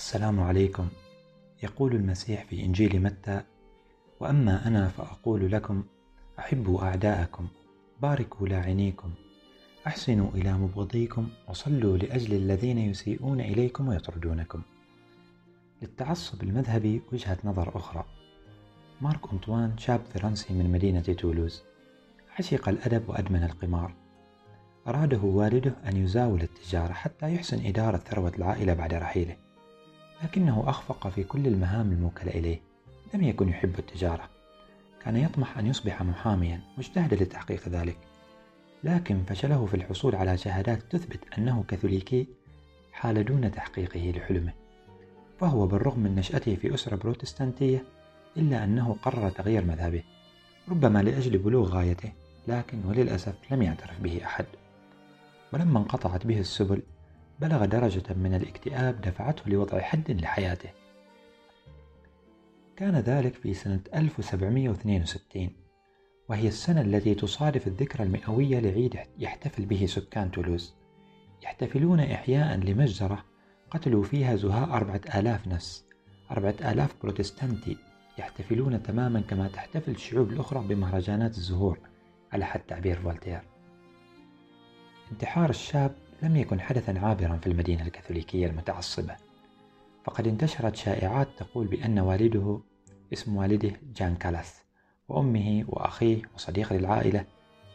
السلام عليكم. يقول المسيح في إنجيل متى وأما أنا فأقول لكم أحبوا أعداءكم باركوا لاعنيكم أحسنوا إلى مبغضيكم وصلوا لأجل الذين يسيئون إليكم ويطردونكم. للتعصب المذهبي وجهة نظر أخرى. مارك أنطوان شاب فرنسي من مدينة تولوز عشق الأدب وأدمن القمار. أراده والده أن يزاول التجارة حتى يحسن إدارة ثروة العائلة بعد رحيله. لكنه أخفق في كل المهام الموكلة إليه. لم يكن يحب التجارة. كان يطمح أن يصبح محاميا واجتهد لتحقيق ذلك. لكن فشله في الحصول على شهادات تثبت أنه كاثوليكي حال دون تحقيقه لحلمه. فهو بالرغم من نشأته في أسرة بروتستانتية إلا أنه قرر تغيير مذهبه ربما لأجل بلوغ غايته لكن وللأسف لم يعترف به أحد. ولما انقطعت به السبل بلغ درجة من الاكتئاب دفعته لوضع حد لحياته. كان ذلك في سنة 1762 وهي السنة التي تصادف الذكرى المئوية لعيد يحتفل به سكان تولوز. يحتفلون إحياء لمجزرة قتلوا فيها زهاء أربعة آلاف نفس. أربعة آلاف بروتستانتي يحتفلون تماما كما تحتفل الشعوب الأخرى بمهرجانات الزهور على حد تعبير فولتير. انتحار الشاب لم يكن حدثا عابرا في المدينة الكاثوليكية المتعصبة. فقد انتشرت شائعات تقول بأن والده اسم والده جان كالاس وأمه وأخيه وصديق للعائلة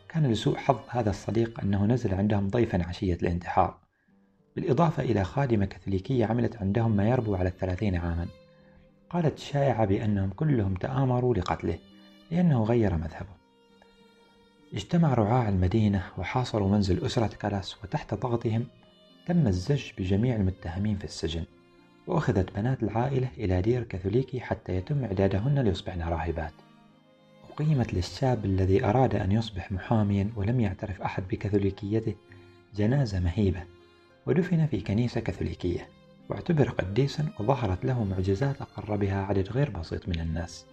كان لسوء حظ هذا الصديق أنه نزل عندهم ضيفا عشية الانتحار. بالإضافة إلى خادمة كاثوليكية عملت عندهم ما يربو على الثلاثين عاما. قالت الشائعة بأنهم كلهم تآمروا لقتله لأنه غير مذهبه. اجتمع رعاة المدينة وحاصروا منزل أسرة كالاس وتحت ضغطهم تم الزج بجميع المتهمين في السجن وأخذت بنات العائلة إلى دير كاثوليكي حتى يتم إعدادهن ليصبحن راهبات. أقيمت للشاب الذي أراد أن يصبح محاميا ولم يعترف أحد بكاثوليكيته جنازة مهيبة ودفن في كنيسة كاثوليكية واعتبر قديسا وظهرت له معجزات أقر بها عدد غير بسيط من الناس.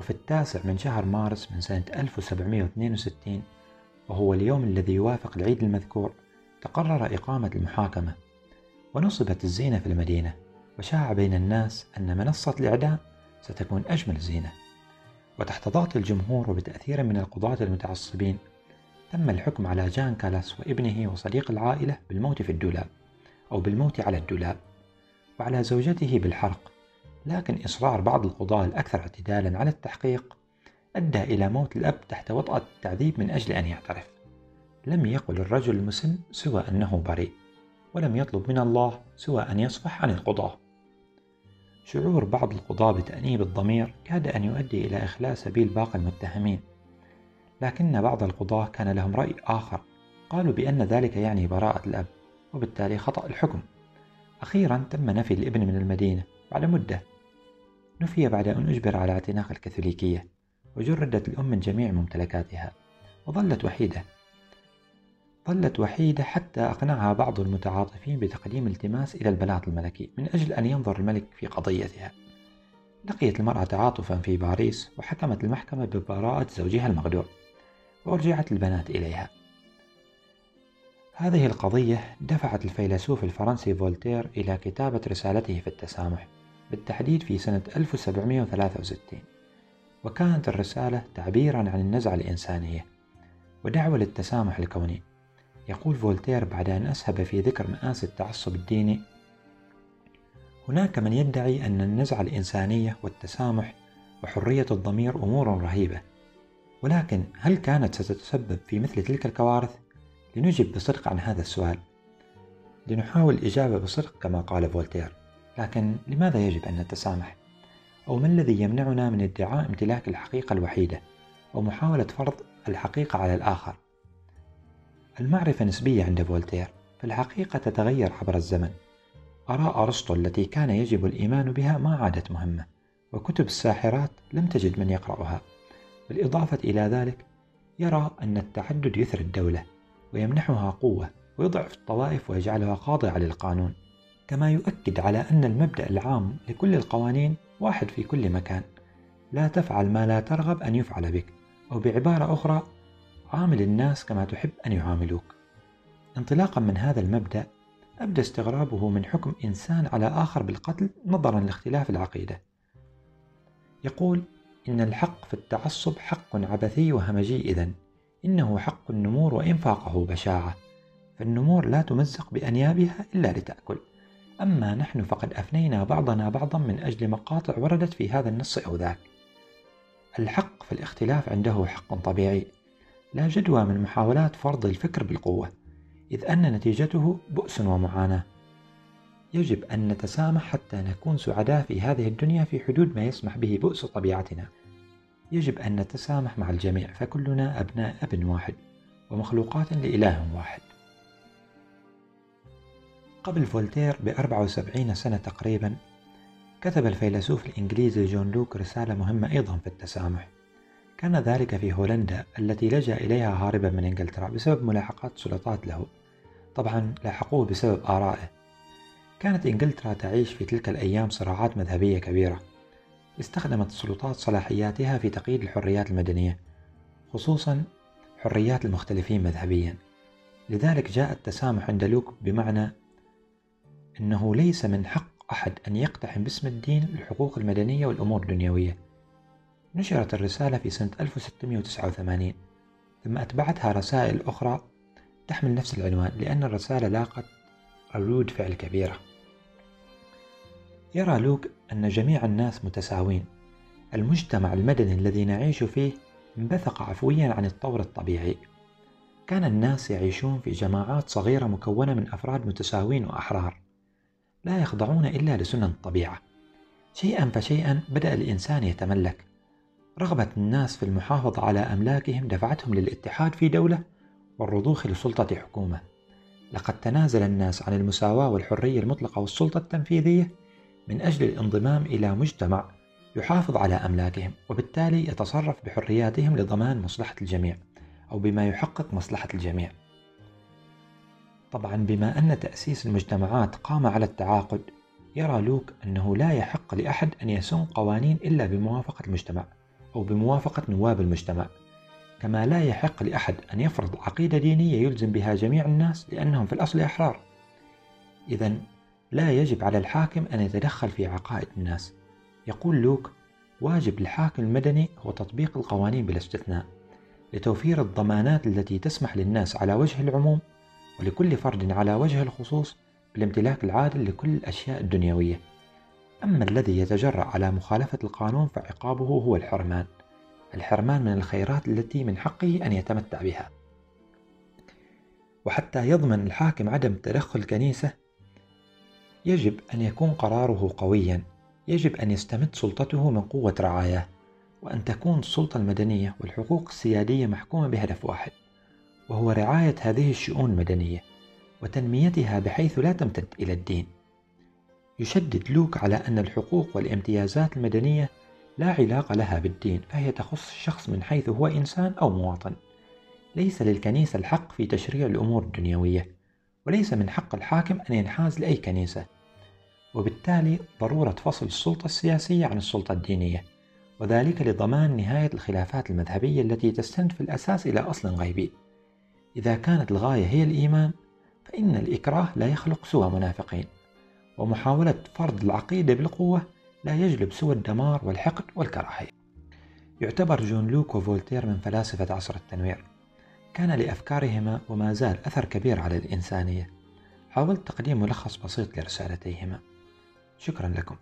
وفي التاسع من شهر مارس من سنة 1762 وهو اليوم الذي يوافق العيد المذكور تقرر إقامة المحاكمة ونصبت الزينة في المدينة وشاع بين الناس أن منصة الإعدام ستكون أجمل زينة. وتحت ضغط الجمهور وبتأثير من القضاة المتعصبين تم الحكم على جان كالاس وابنه وصديق العائلة بالموت في الدولاب أو بالموت على الدولاب وعلى زوجته بالحرق. لكن إصرار بعض القضاة الأكثر اعتدالا على التحقيق أدى إلى موت الأب تحت وطأة التعذيب من أجل أن يعترف. لم يقل الرجل المسن سوى أنه بريء ولم يطلب من الله سوى أن يصفح عن القضاة. شعور بعض القضاة بتأنيب الضمير كاد أن يؤدي إلى إخلاء سبيل باقي المتهمين. لكن بعض القضاة كان لهم رأي آخر قالوا بأن ذلك يعني براءة الأب وبالتالي خطأ الحكم. أخيرا تم نفي الابن من المدينة بعد مدة نفي بعد أن أجبر على اعتناق الكاثوليكية وجردت الأم من جميع ممتلكاتها وظلت وحيدة. ظلت وحيدة حتى أقنعها بعض المتعاطفين بتقديم التماس إلى البلاط الملكي من أجل أن ينظر الملك في قضيتها. لقيت المرأة تعاطفا في باريس وحكمت المحكمة ببراءة زوجها المغدور وأرجعت البنات إليها. هذه القضية دفعت الفيلسوف الفرنسي فولتير إلى كتابة رسالته في التسامح. بالتحديد في سنة 1763 وكانت الرسالة تعبيرا عن النزعة الإنسانية ودعوة للتسامح الكوني. يقول فولتير بعد أن أسهب في ذكر مآسي التعصب الديني هناك من يدعي أن النزعة الإنسانية والتسامح وحرية الضمير أمور رهيبة ولكن هل كانت ستتسبب في مثل تلك الكوارث؟ لنجب بصدق عن هذا السؤال. لنحاول الإجابة بصدق كما قال فولتير. لكن لماذا يجب أن نتسامح؟ أو ما الذي يمنعنا من ادعاء امتلاك الحقيقة الوحيدة أو محاولة فرض الحقيقة على الآخر؟ المعرفة نسبية عند فولتير فالحقيقة تتغير عبر الزمن آراء أرسطو التي كان يجب الإيمان بها ما عادت مهمة وكتب الساحرات لم تجد من يقرأها بالإضافة إلى ذلك يرى أن التعدد يثري الدولة ويمنحها قوة ويضعف الطوائف ويجعلها خاضعة للقانون كما يؤكد على أن المبدأ العام لكل القوانين واحد في كل مكان. لا تفعل ما لا ترغب أن يفعل بك أو بعبارة أخرى عامل الناس كما تحب أن يعاملوك. انطلاقا من هذا المبدأ أبدى استغرابه من حكم إنسان على آخر بالقتل نظرا لاختلاف العقيدة. يقول إن الحق في التعصب حق عبثي وهمجي إذن إنه حق النمور وإنفاقه بشاعة فالنمور لا تمزق بأنيابها إلا لتأكل. أما نحن فقد أفنينا بعضنا بعضا من أجل مقاطع وردت في هذا النص أو ذاك. الحق في الاختلاف عنده حق طبيعي. لا جدوى من محاولات فرض الفكر بالقوة إذ أن نتيجته بؤس ومعاناة. يجب أن نتسامح حتى نكون سعداء في هذه الدنيا في حدود ما يسمح به بؤس طبيعتنا. يجب أن نتسامح مع الجميع فكلنا أبناء أب واحد ومخلوقات لإله واحد. قبل فولتير ب 74 سنة تقريبا كتب الفيلسوف الإنجليزي جون لوك رسالة مهمة أيضا في التسامح. كان ذلك في هولندا التي لجأ إليها هاربا من إنجلترا بسبب ملاحقات سلطات له. طبعا لاحقوه بسبب آرائه. كانت إنجلترا تعيش في تلك الأيام صراعات مذهبية كبيرة. استخدمت السلطات صلاحياتها في تقييد الحريات المدنية خصوصا حريات المختلفين مذهبيا. لذلك جاء التسامح عند لوك بمعنى أنه ليس من حق أحد أن يقتحم باسم الدين الحقوق المدنية والأمور الدنيوية. نشرت الرسالة في سنة 1689 ثم أتبعتها رسائل أخرى تحمل نفس العنوان لأن الرسالة لاقت ردود فعل كبيرة. يرى لوك أن جميع الناس متساوين. المجتمع المدني الذي نعيش فيه انبثق عفويا عن الطور الطبيعي. كان الناس يعيشون في جماعات صغيرة مكونة من أفراد متساوين وأحرار. لا يخضعون إلا لسنن الطبيعة شيئا فشيئا بدأ الإنسان يتملك. رغبة الناس في المحافظة على أملاكهم دفعتهم للاتحاد في دولة والرضوخ لسلطة حكومة. لقد تنازل الناس عن المساواة والحرية المطلقة والسلطة التنفيذية من أجل الانضمام إلى مجتمع يحافظ على أملاكهم وبالتالي يتصرف بحرياتهم لضمان مصلحة الجميع أو بما يحقق مصلحة الجميع. طبعا بما أن تأسيس المجتمعات قام على التعاقد يرى لوك أنه لا يحق لأحد أن يسن قوانين إلا بموافقة المجتمع أو بموافقة نواب المجتمع. كما لا يحق لأحد أن يفرض عقيدة دينية يلزم بها جميع الناس لأنهم في الأصل أحرار. إذا لا يجب على الحاكم أن يتدخل في عقائد الناس. يقول لوك واجب الحاكم المدني هو تطبيق القوانين بلا استثناء لتوفير الضمانات التي تسمح للناس على وجه العموم ولكل فرد على وجه الخصوص بالامتلاك العادل لكل الأشياء الدنيوية. أما الذي يتجرأ على مخالفة القانون فعقابه هو الحرمان. الحرمان من الخيرات التي من حقه أن يتمتع بها. وحتى يضمن الحاكم عدم تدخل الكنيسة يجب أن يكون قراره قويا. يجب أن يستمد سلطته من قوة رعاياه. وأن تكون السلطة المدنية والحقوق السيادية محكومة بهدف واحد. وهو رعاية هذه الشؤون المدنية وتنميتها بحيث لا تمتد إلى الدين. يشدد لوك على أن الحقوق والامتيازات المدنية لا علاقة لها بالدين فهي تخص الشخص من حيث هو إنسان أو مواطن. ليس للكنيسة الحق في تشريع الأمور الدنيوية وليس من حق الحاكم أن ينحاز لأي كنيسة. وبالتالي ضرورة فصل السلطة السياسية عن السلطة الدينية وذلك لضمان نهاية الخلافات المذهبية التي تستند في الأساس إلى أصل غيبي. إذا كانت الغاية هي الإيمان فإن الإكراه لا يخلق سوى منافقين ومحاولة فرض العقيدة بالقوة لا يجلب سوى الدمار والحقد والكراهية. يعتبر جون لوك وفولتير من فلاسفة عصر التنوير. كان لأفكارهما وما زال أثر كبير على الإنسانية. حاولت تقديم ملخص بسيط لرسالتيهما. شكرا لكم.